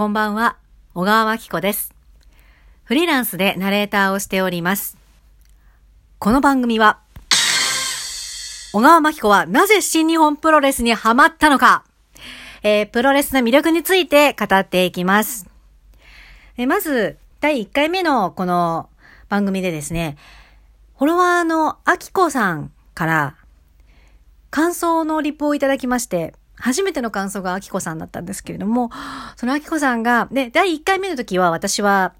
こんばんは、小川真紀子です。フリーランスでナレーターをしております。この番組は、小川真紀子はなぜ新日本プロレスにハマったのか、えープロレスの魅力について語っていきます。えーまず、第1回目のこの番組でですね、フォロワーのあきこさんから、感想のリプをいただきまして、初めての感想があきこさんだったんですけれども、そのあきこさんが、で、第1回目の時は私は、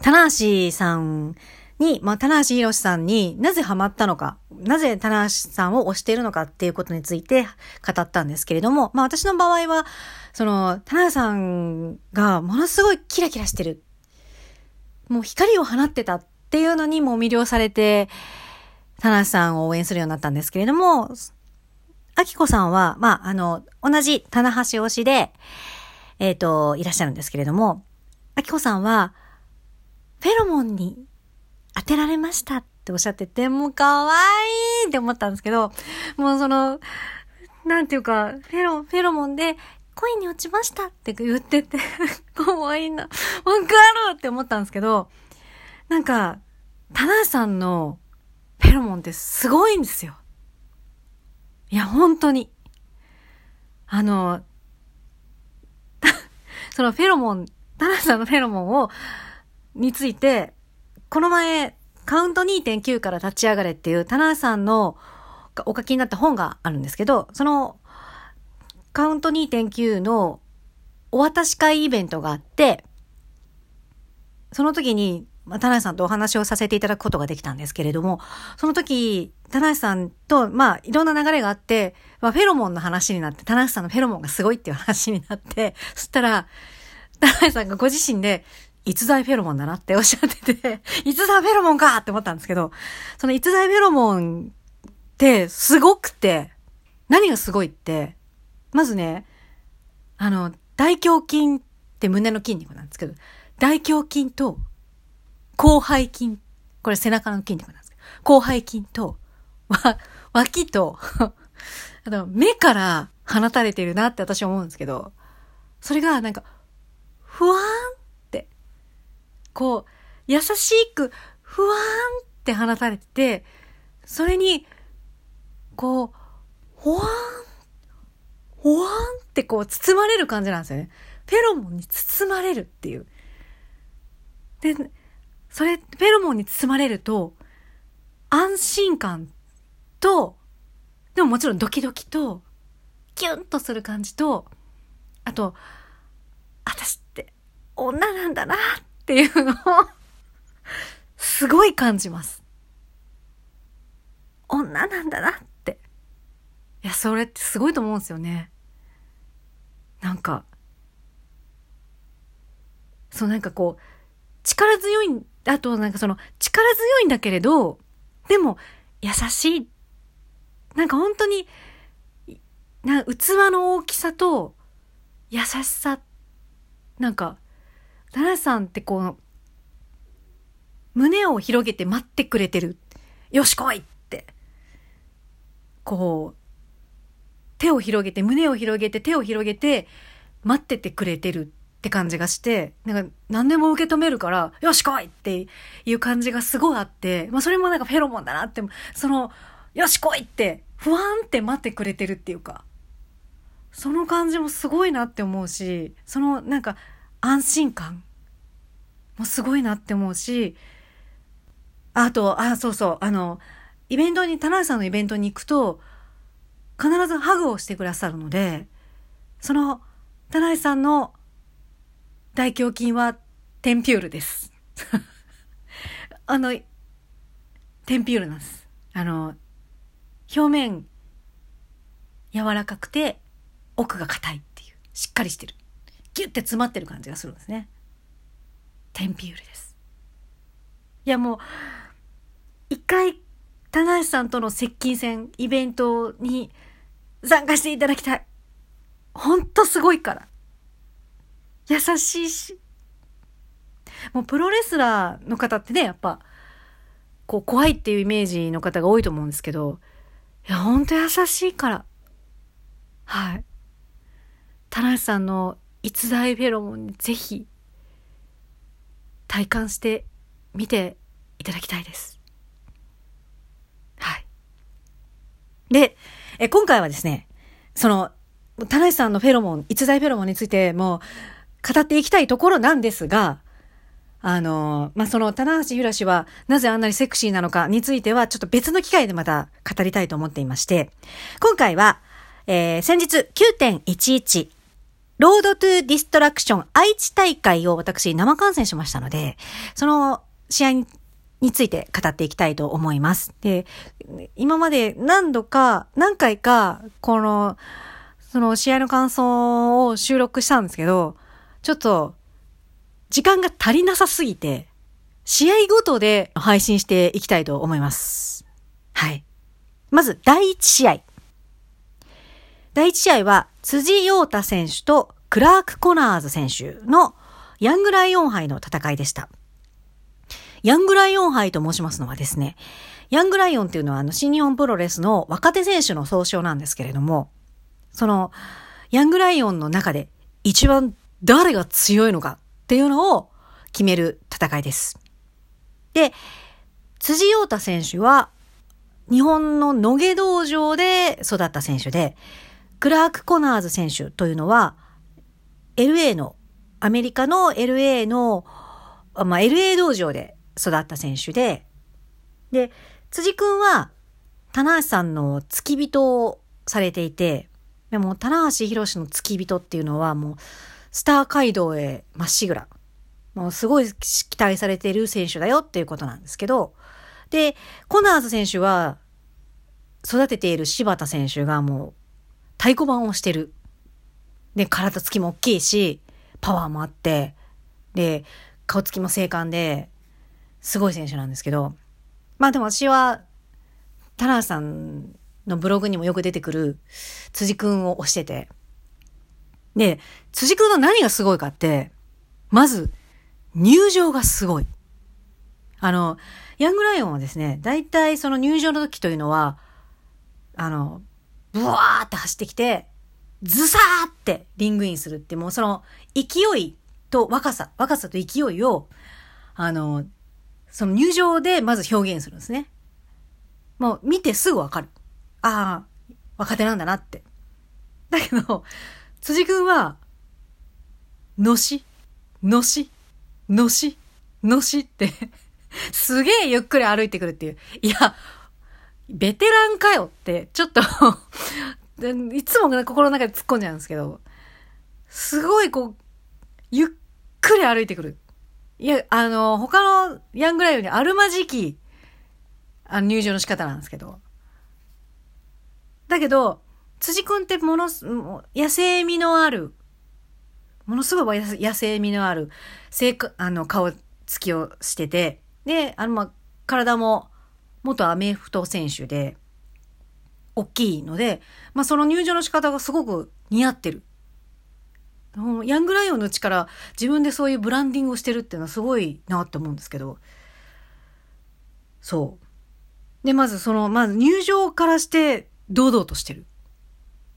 棚橋さんに、まあ、棚橋宏さんになぜハマったのか、なぜ棚橋さんを推しているのかっていうことについて語ったんですけれども、まあ、私の場合は、その、棚橋さんがものすごいキラキラしてる。もう光を放ってたっていうのにも魅了されて、棚橋さんを応援するようになったんですけれども、あきこさんは、まあ、あの、同じ棚橋推しで、えっ、と、いらっしゃるんですけれども、あきこさんは、フェロモンに当てられましたっておっしゃってて、もう可愛いって思ったんですけど、もうその、なんていうか、フェロ、フェロモンで、恋に落ちましたって言ってて、可愛いな。わかるって思ったんですけど、なんか、棚橋さんのフェロモンってすごいんですよ。いや、本当に。あの、そのフェロモン、タナさんのフェロモンを、について、この前、カウント2.9から立ち上がれっていう、タナさんのお書きになった本があるんですけど、その、カウント2.9のお渡し会イベントがあって、その時に、まあ、田中さんとお話をさせていただくことができたんですけれども、その時、田中さんと、まあ、いろんな流れがあって、まあ、フェロモンの話になって、田中さんのフェロモンがすごいっていう話になって、そしたら、田中さんがご自身で、逸材フェロモンだなっておっしゃってて、逸材フェロモンかって思ったんですけど、その逸材フェロモンってすごくて、何がすごいって、まずね、あの、大胸筋って胸の筋肉なんですけど、大胸筋と広背筋、これ背中の筋肉なんですけど、広背筋と、わ、脇と、あと目から放たれてるなって私は思うんですけど、それがなんか、ふわーんって、こう、優しく、ふわーんって放たれてて、それに、こう、ほわーん、ほわーんってこう包まれる感じなんですよね。フェロモンに包まれるっていう。で、それ、フェロモンに包まれると、安心感と、でももちろんドキドキと、キュンとする感じと、あと、私って女なんだなっていうのを、すごい感じます。女なんだなって。いや、それってすごいと思うんですよね。なんか、そうなんかこう、力強い、あとなんかその、力強いんだけれど、でも、優しい。なんか本当に、な器の大きさと、優しさ。なんか、田中さんってこう、胸を広げて待ってくれてる。よし来いって。こう、手を広げて、胸を広げて、手を広げて、待っててくれてるって感じがして、なんか何でも受け止めるから、よし来いっていう感じがすごいあって、まあそれもなんかフェロモンだなって、その、よし来いって、不安って待ってくれてるっていうか、その感じもすごいなって思うし、そのなんか安心感もすごいなって思うし、あと、あ、そうそう、あの、イベントに、田中さんのイベントに行くと、必ずハグをしてくださるので、その、田中さんの大胸筋はテンピュールです。あの、テンピュールなんです。あの、表面柔らかくて奥が硬いっていう、しっかりしてる。ギュッて詰まってる感じがするんですね。テンピュールです。いやもう、一回、棚橋さんとの接近戦、イベントに参加していただきたい。ほんとすごいから。優しいし。もうプロレスラーの方ってね、やっぱ、こう怖いっていうイメージの方が多いと思うんですけど、いや、ほんと優しいから。はい。田中さんの逸材フェロモンにぜひ体感してみていただきたいです。はい。で、え今回はですね、その、田中さんのフェロモン、逸材フェロモンについてもう語っていきたいところなんですが、あの、まあ、その、棚橋弘至はなぜあんなにセクシーなのかについては、ちょっと別の機会でまた語りたいと思っていまして、今回は、えー、先日9.11、ロードトゥディストラクション愛知大会を私生観戦しましたので、その試合について語っていきたいと思います。で、今まで何度か、何回か、この、その試合の感想を収録したんですけど、ちょっと、時間が足りなさすぎて、試合ごとで配信していきたいと思います。はい。まず、第1試合。第1試合は、辻陽太選手とクラーク・コナーズ選手のヤングライオン杯の戦いでした。ヤングライオン杯と申しますのはですね、ヤングライオンっていうのはあの新日本プロレスの若手選手の総称なんですけれども、そのヤングライオンの中で一番誰が強いのかっていうのを決める戦いです。で、辻陽太選手は日本の野毛道場で育った選手で、クラーク・コナーズ選手というのは、LA の、アメリカの LA の、まあ、LA 道場で育った選手で、で、辻くんは、棚橋さんの付き人をされていて、でも、棚橋博の付き人っていうのはもう、スター街道へまっしぐら。もうすごい期待されている選手だよっていうことなんですけど、で、コナーズ選手は、育てている柴田選手がもう、太鼓判をしてる。で、体つきも大きいし、パワーもあって、で、顔つきも精悍で、すごい選手なんですけど、まあでも私は、田中さんのブログにもよく出てくる辻くんを推してて、で、辻くんの何がすごいかって、まず、入場がすごい。あの、ヤングライオンはですね、大体その入場の時というのは、あの、ブワーって走ってきて、ズサーってリングインするって、もうその勢いと若さ、若さと勢いを、あの、その入場でまず表現するんですね。もう見てすぐわかる。ああ、若手なんだなって。だけど、辻くんは、のし、のし、のし、のし？って すげえゆっくり歩いてくるっていう。いや、ベテランかよって、ちょっと いつも心の中で突っ込んじゃうんですけど、すごいこう、ゆっくり歩いてくる。いや、あの、他のヤングライオンにあるまじき、あの入場の仕方なんですけど。だけど、辻くんってものす、野生味のある、ものすごい野生味のある、性あの、顔つきをしてて、で、あの、まあ体も、元アメフト選手で、大きいので、まあ、その入場の仕方がすごく似合ってる。ヤングライオンの力、自分でそういうブランディングをしてるっていうのはすごいなって思うんですけど。そう。で、まずその、まず入場からして堂々としてる。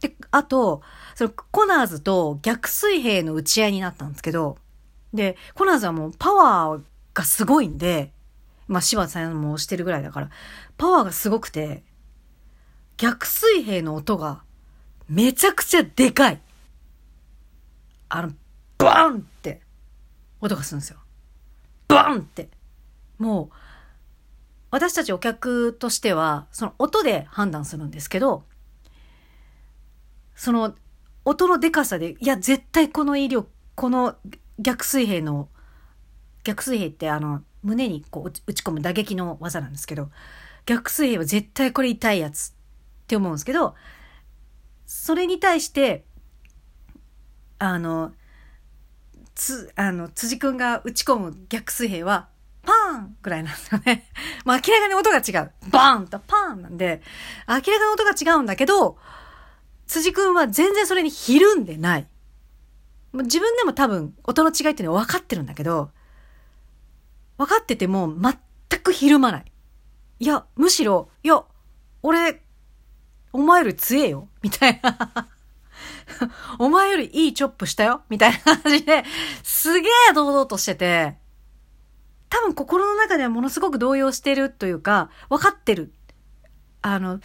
で、あと、そのコナーズと逆水平の打ち合いになったんですけど、で、コナーズはもうパワーがすごいんで、まあ柴田さんもしてるぐらいだから、パワーがすごくて、逆水平の音がめちゃくちゃでかい。あの、バンって音がするんですよ。バンって。もう、私たちお客としては、その音で判断するんですけど、その音のでかさで、いや、絶対この威力、この逆水平の、逆水平ってあの、胸にこう打ち込む打撃の技なんですけど、逆水平は絶対これ痛いやつって思うんですけど、それに対して、あの、つ、あの、辻くんが打ち込む逆水平は、パーンぐらいなんですよね。まあ明らかに音が違う。バーンとパーンなんで、明らかに音が違うんだけど、辻くんは全然それにひるんでない。自分でも多分音の違いっていうのは分かってるんだけど、分かってても全くひるまない。いや、むしろ、いや、俺、お前より強えよみたいな お前よりいいチョップしたよみたいな感じで、すげえ堂々としてて、多分心の中ではものすごく動揺してるというか、分かってる。あの、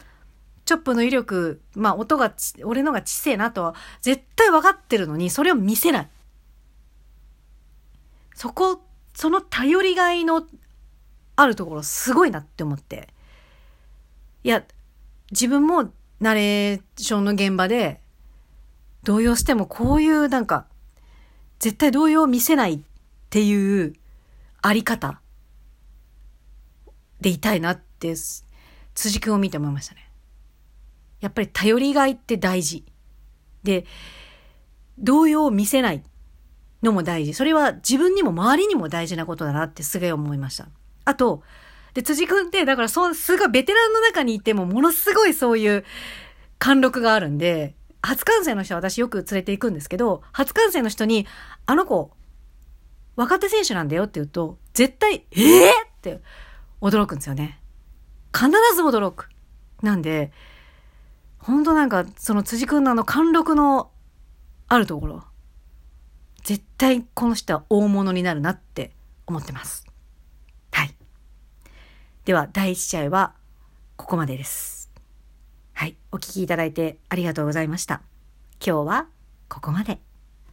チョップの威力、まあ音が俺のが小せえなとは絶対分かってるのに、それを見せない。そこ、その頼りがいのあるところすごいなって思って。いや、自分もナレーションの現場で動揺してもこういうなんか、絶対動揺を見せないっていうあり方でいたいなって、辻君を見て思いましたね。やっぱり頼りがいって大事。で、動揺を見せないのも大事。それは自分にも周りにも大事なことだなってすげえ思いました。あと、で、辻君って、だからそう、すごいベテランの中にいてもものすごいそういう貫禄があるんで、初観戦の人は私よく連れて行くんですけど、初観戦の人に、あの子、若手選手なんだよって言うと、絶対、ええー、って驚くんですよね。必ず驚く。なんで、本当なんか、その辻君のあの貫禄のあるところ、絶対この人は大物になるなって思ってます。はい。では、第1試合はここまでです。はい。お聴きいただいてありがとうございました。今日はここまで。